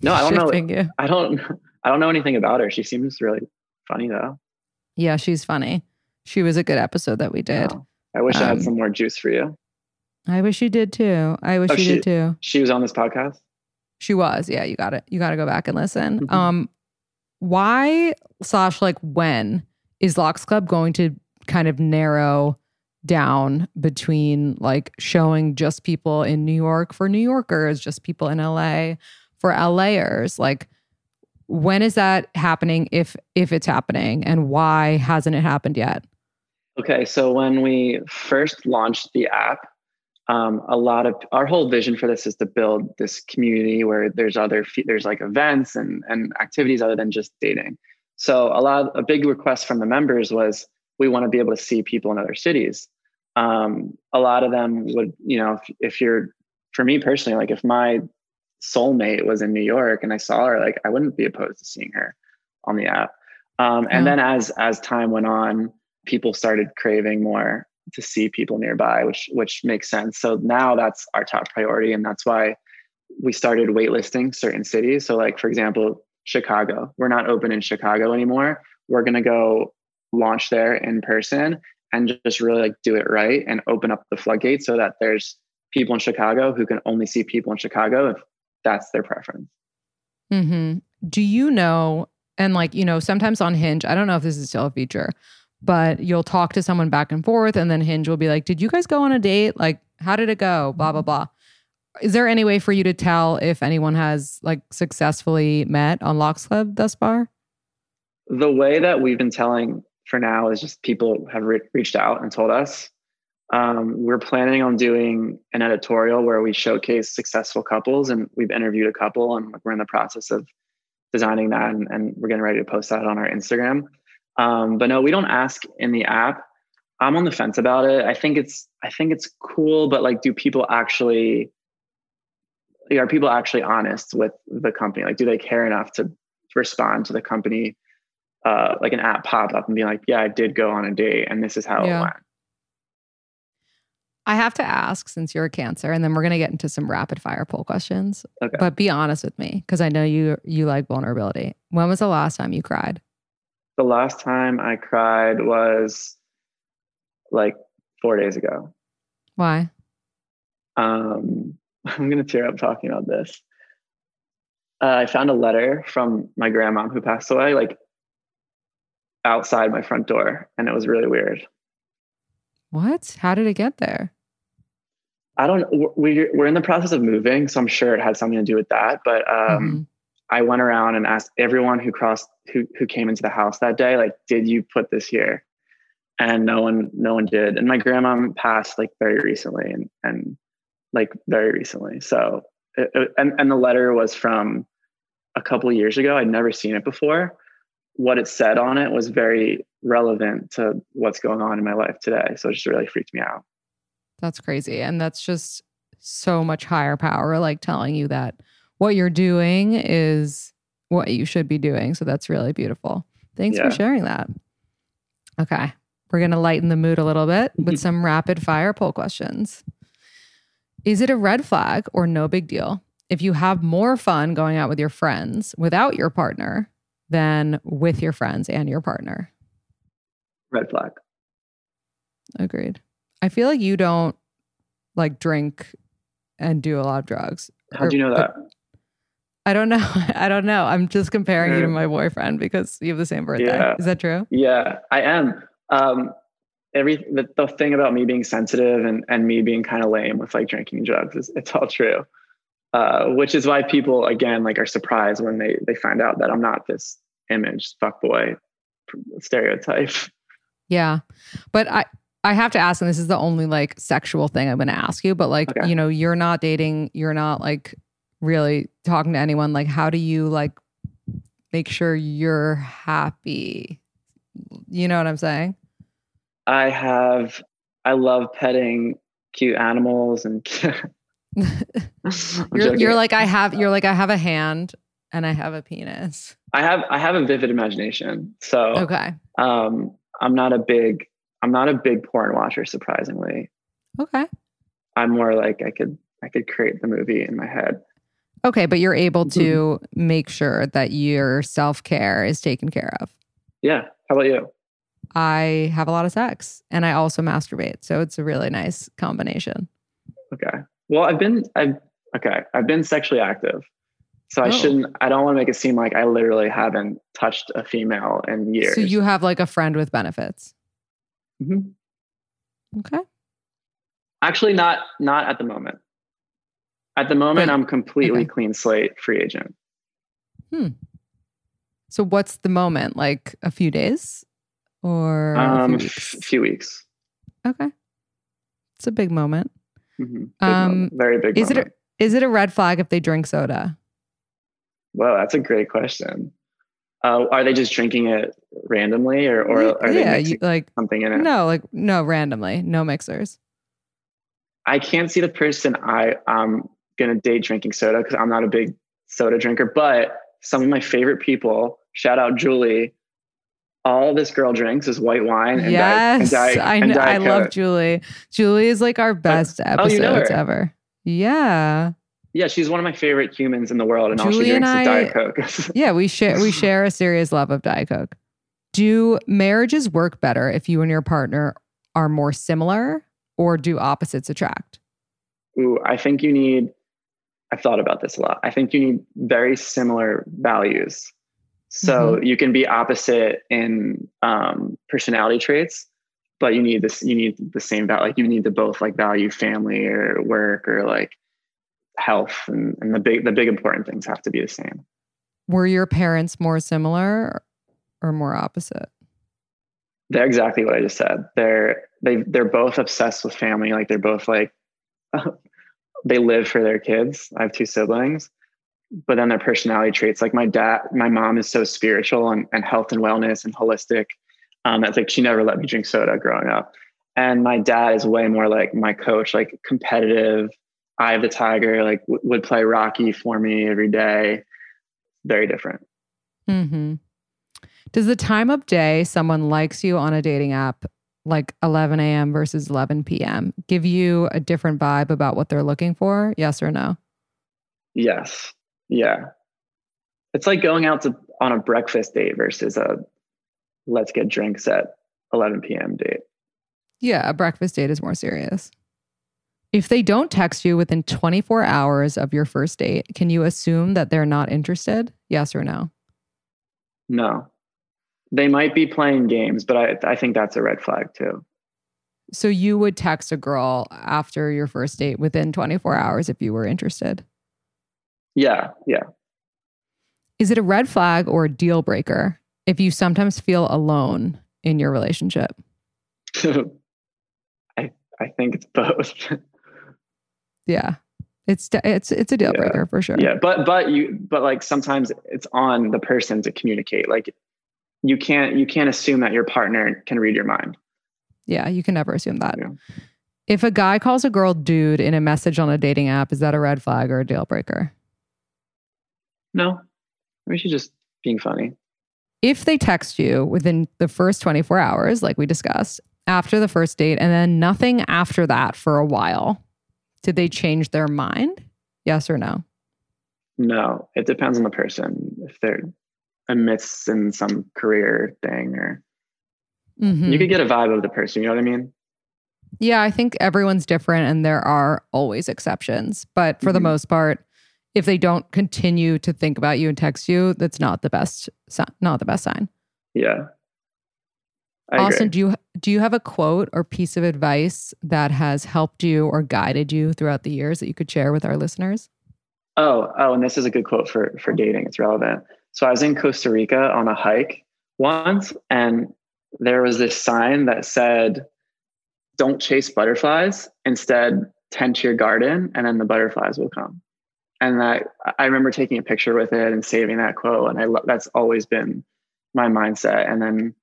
No, I don't know. You. I don't. <laughs> I don't know anything about her. She seems really funny though. Yeah, she's funny. She was a good episode that we did. Oh, I wish I Um, had some more juice for you. I wish you did too. I wish Oh, you she- did too. She was on this podcast. She was. Yeah, you got it. You got to go back and listen. Mhm. Um, why slash like when is Lox Club going to kind of narrow down between like showing just people in New York for New Yorkers, just people in LA for LAers? Like, when is that happening? If if it's happening, and why hasn't it happened yet? Okay, so when we first launched the app, um, a lot of our whole vision for this is to build this community where there's other there's like events and and activities other than just dating. So a lot a big request from the members was we want to be able to see people in other cities. Um, a lot of them would you know if, if you're for me personally like if my soulmate was in New York and I saw her like I wouldn't be opposed to seeing her on the app. Um, and Oh. then as as time went on, people started craving more to see people nearby, which which makes sense. So now that's our top priority, and that's why we started waitlisting certain cities. So, like for example, Chicago. We're not open in Chicago anymore. We're gonna go launch there in person and just really like do it right and open up the floodgates so that there's people in Chicago who can only see people in Chicago if that's their preference. Mm-hmm. Do you know? And like you know, sometimes on Hinge, I don't know if this is still a feature, but you'll talk to someone back and forth, and then Hinge will be like, "Did you guys go on a date? Like, how did it go? Blah blah blah." Is there any way for you to tell if anyone has like successfully met on Lox Club thus far? the way that we've been telling for now is just people have re- reached out and told us um, we're planning on doing an editorial where we showcase successful couples and we've interviewed a couple and we're in the process of designing that and, and we're getting ready to post that on our instagram um, but no we don't ask in the app i'm on the fence about it i think it's i think it's cool but like do people actually are people actually honest with the company like do they care enough to respond to the company uh, like an app pop up and be like, yeah, I did go on a date and this is how Yeah. it went. I have to ask since you're a Cancer, and then we're gonna get into some rapid fire poll questions. Okay. But be honest with me, because I know you you like vulnerability. When was the last time you cried? The last time I cried was like four days ago. Why? Um, <laughs> I'm going to tear up talking about this. Uh, I found a letter from my grandma who passed away, like outside my front door, and it was really weird. What? How did it get there? I don't. we- We're in the process of moving, so I'm sure it had something to do with that. But um, Mhm. I went around and asked everyone who crossed who who came into the house that day, like, did you put this here? And no one no one did. And my grandma passed like very recently, and and like very recently. So it, it- and and the letter was from a couple of years ago. I'd never seen it before. what it said on it was very relevant to what's going on in my life today. So it just really freaked me out. That's crazy. And that's just so much higher power, like telling you that what you're doing is what you should be doing. So that's really beautiful. Thanks Yeah. for sharing that. Okay. We're going to lighten the mood a little bit with <laughs> some rapid fire poll questions. Is it a red flag or no big deal if you have more fun going out with your friends without your partner than with your friends and your partner? Red flag. Agreed. I feel like you don't like drink and do a lot of drugs. How do you know that? I don't know. <laughs> I don't know. I'm just comparing you to my boyfriend because you have the same birthday. Yeah. Is that true? Yeah, I am. Um, every the, the thing about me being sensitive and and me being kind of lame with like drinking drugs is it's all true. Uh, which is why people again like are surprised when they they find out that I'm not this image fuckboy stereotype. Yeah. But I I have to ask, and this is the only like sexual thing I'm gonna ask you, but like, Okay. you know, you're not dating, you're not like really talking to anyone. Like, how do you like make sure you're happy? You know what I'm saying? I have I love petting cute animals and <laughs> <laughs> You're, you're like, I have you're like, I have a hand and I have a penis. I have I have a vivid imagination. So Okay. um I'm not a big I'm not a big porn watcher surprisingly. Okay. I'm more like I could I could create the movie in my head. Okay, but you're able Mm-hmm. to make sure that your self care is taken care of. Yeah. How about you? I have a lot of sex and I also masturbate. So it's a really nice combination. Okay. Well, I've been I've okay. I've been sexually active. So I Oh. shouldn't I don't want to make it seem like I literally haven't touched a female in years. So you have like a friend with benefits. Mhm. Okay. Actually not not at the moment. At the moment But- I'm completely okay. clean slate free agent. Hmm. So what's the moment? Like a few days or a Um few f- weeks? few weeks. Okay. It's a big moment. Mhm. Big Um, moment. Very big Is it a, is it a red flag if they drink soda? Well, that's a great question. Uh, are they just drinking it randomly or, or are they yeah, mixing you, like something in it? no, like no randomly, no mixers. I can't see the person I I'm gonna date drinking soda because I'm not a big soda drinker. But some of my favorite people, shout out Julie. All this girl drinks is white wine and diet, and Yes, diet, I and know. I love Julie. Julie is like our best oh, episodes you know ever. Yeah, Yeah, she's one of my favorite humans in the world, and all Julie she and drinks I- is Diet Coke. <laughs> yeah. We share we share a serious love of Diet Coke. Do marriages work better if you and your partner are more similar, or do opposites attract? Ooh, I think you need. I've thought about this a lot. I think you need very similar values. So Mm-hmm. you can be opposite in um, personality traits, but you need this. You need the same value. Like you need to both like value family or work or like health, and, and the big the big important things have to be the same. Were your parents more similar or more opposite? They're exactly what I just said. They're they they're both obsessed with family. Like they're both like <laughs> they live for their kids. I have two siblings, but then their personality traits. Like my dad, my mom is so spiritual and, and health and wellness and holistic. Um, that's like she never let me drink soda growing up. And my dad is way more like my coach, like competitive, eye of the tiger. Like w- would play Rocky for me every day. Very different. Mm-hmm. Does the time of day someone likes you on a dating app, like 11 a.m. versus 11 p.m., give you a different vibe about what they're looking for? Yes or no? Yes. Yeah. It's like going out to on a breakfast date versus a let's get drinks at 11 p.m. date. Yeah, a breakfast date is more serious. If they don't text you within 24 hours of your first date, can you assume that they're not interested? Yes or no? No. They might be playing games, but I I think that's a red flag too. So you would text a girl after your first date within 24 hours if you were interested. Yeah, yeah. Is it a red flag or a deal breaker if you sometimes feel alone in your relationship? <laughs> I I think it's both. <laughs> Yeah. It's it's it's a deal Yeah. breaker for sure. yeah, but but you but like sometimes it's on the person to communicate. Like you can't you can't assume that your partner can read your mind. Yeah, you can never assume that. Yeah. If a guy calls a girl dude in a message on a dating app, is that a red flag or a deal breaker? No, maybe she's just being funny. If they text you within the first 24 hours, like we discussed, after the first date, and then nothing after that for a while, did they change their mind? Yes or no? No, it depends on the person. If they're amidst in some career thing, or Mhm. you could get a vibe of the person. You know what I mean? Yeah, I think everyone's different and there are always exceptions. But for the Mhm. most part, if they don't continue to think about you and text you, that's not the best not the best sign. Yeah. I Austin, agree. do you do you have a quote or piece of advice that has helped you or guided you throughout the years that you could share with our listeners? Oh, oh, and this is a good quote for for dating. It's relevant. So I was in Costa Rica on a hike once, and there was this sign that said, "Don't chase butterflies. Instead, tend to your garden, and then the butterflies will come." And that I remember taking a picture with it and saving that quote, and I lo- that's always been my mindset. And then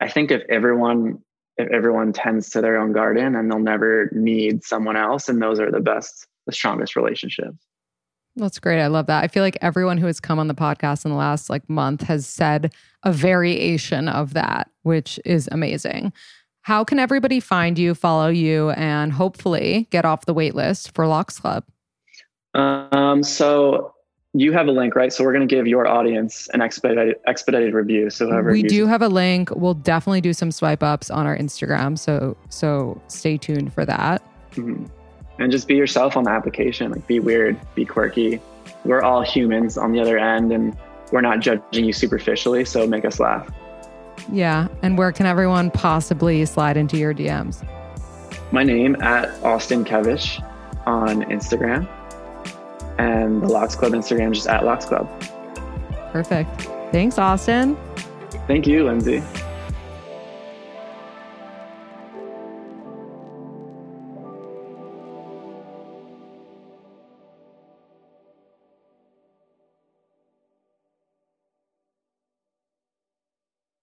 I think if everyone if everyone tends to their own garden, and they'll never need someone else, and those are the best, the strongest relationships. That's great. I love that. I feel like everyone who has come on the podcast in the last like month has said a variation of that, which is amazing. How can everybody find you, follow you, and hopefully get off the wait list for Lox Club? Um, so you have a link, right? So we're going to give your audience an expedited expedited review. So whoever we do uses- have a link. We'll definitely do some swipe ups on our Instagram. So so stay tuned for that. Mhm. and just be yourself on the application. Like be weird, be quirky. We're all humans on the other end, and we're not judging you superficially. So make us laugh. Yeah. And where can everyone possibly slide into your DMs? My name at Austin Kevitch on Instagram, and the Lox Club Instagram just at Lox Club. Perfect. Thanks, Austin. Thank you, Lindsay.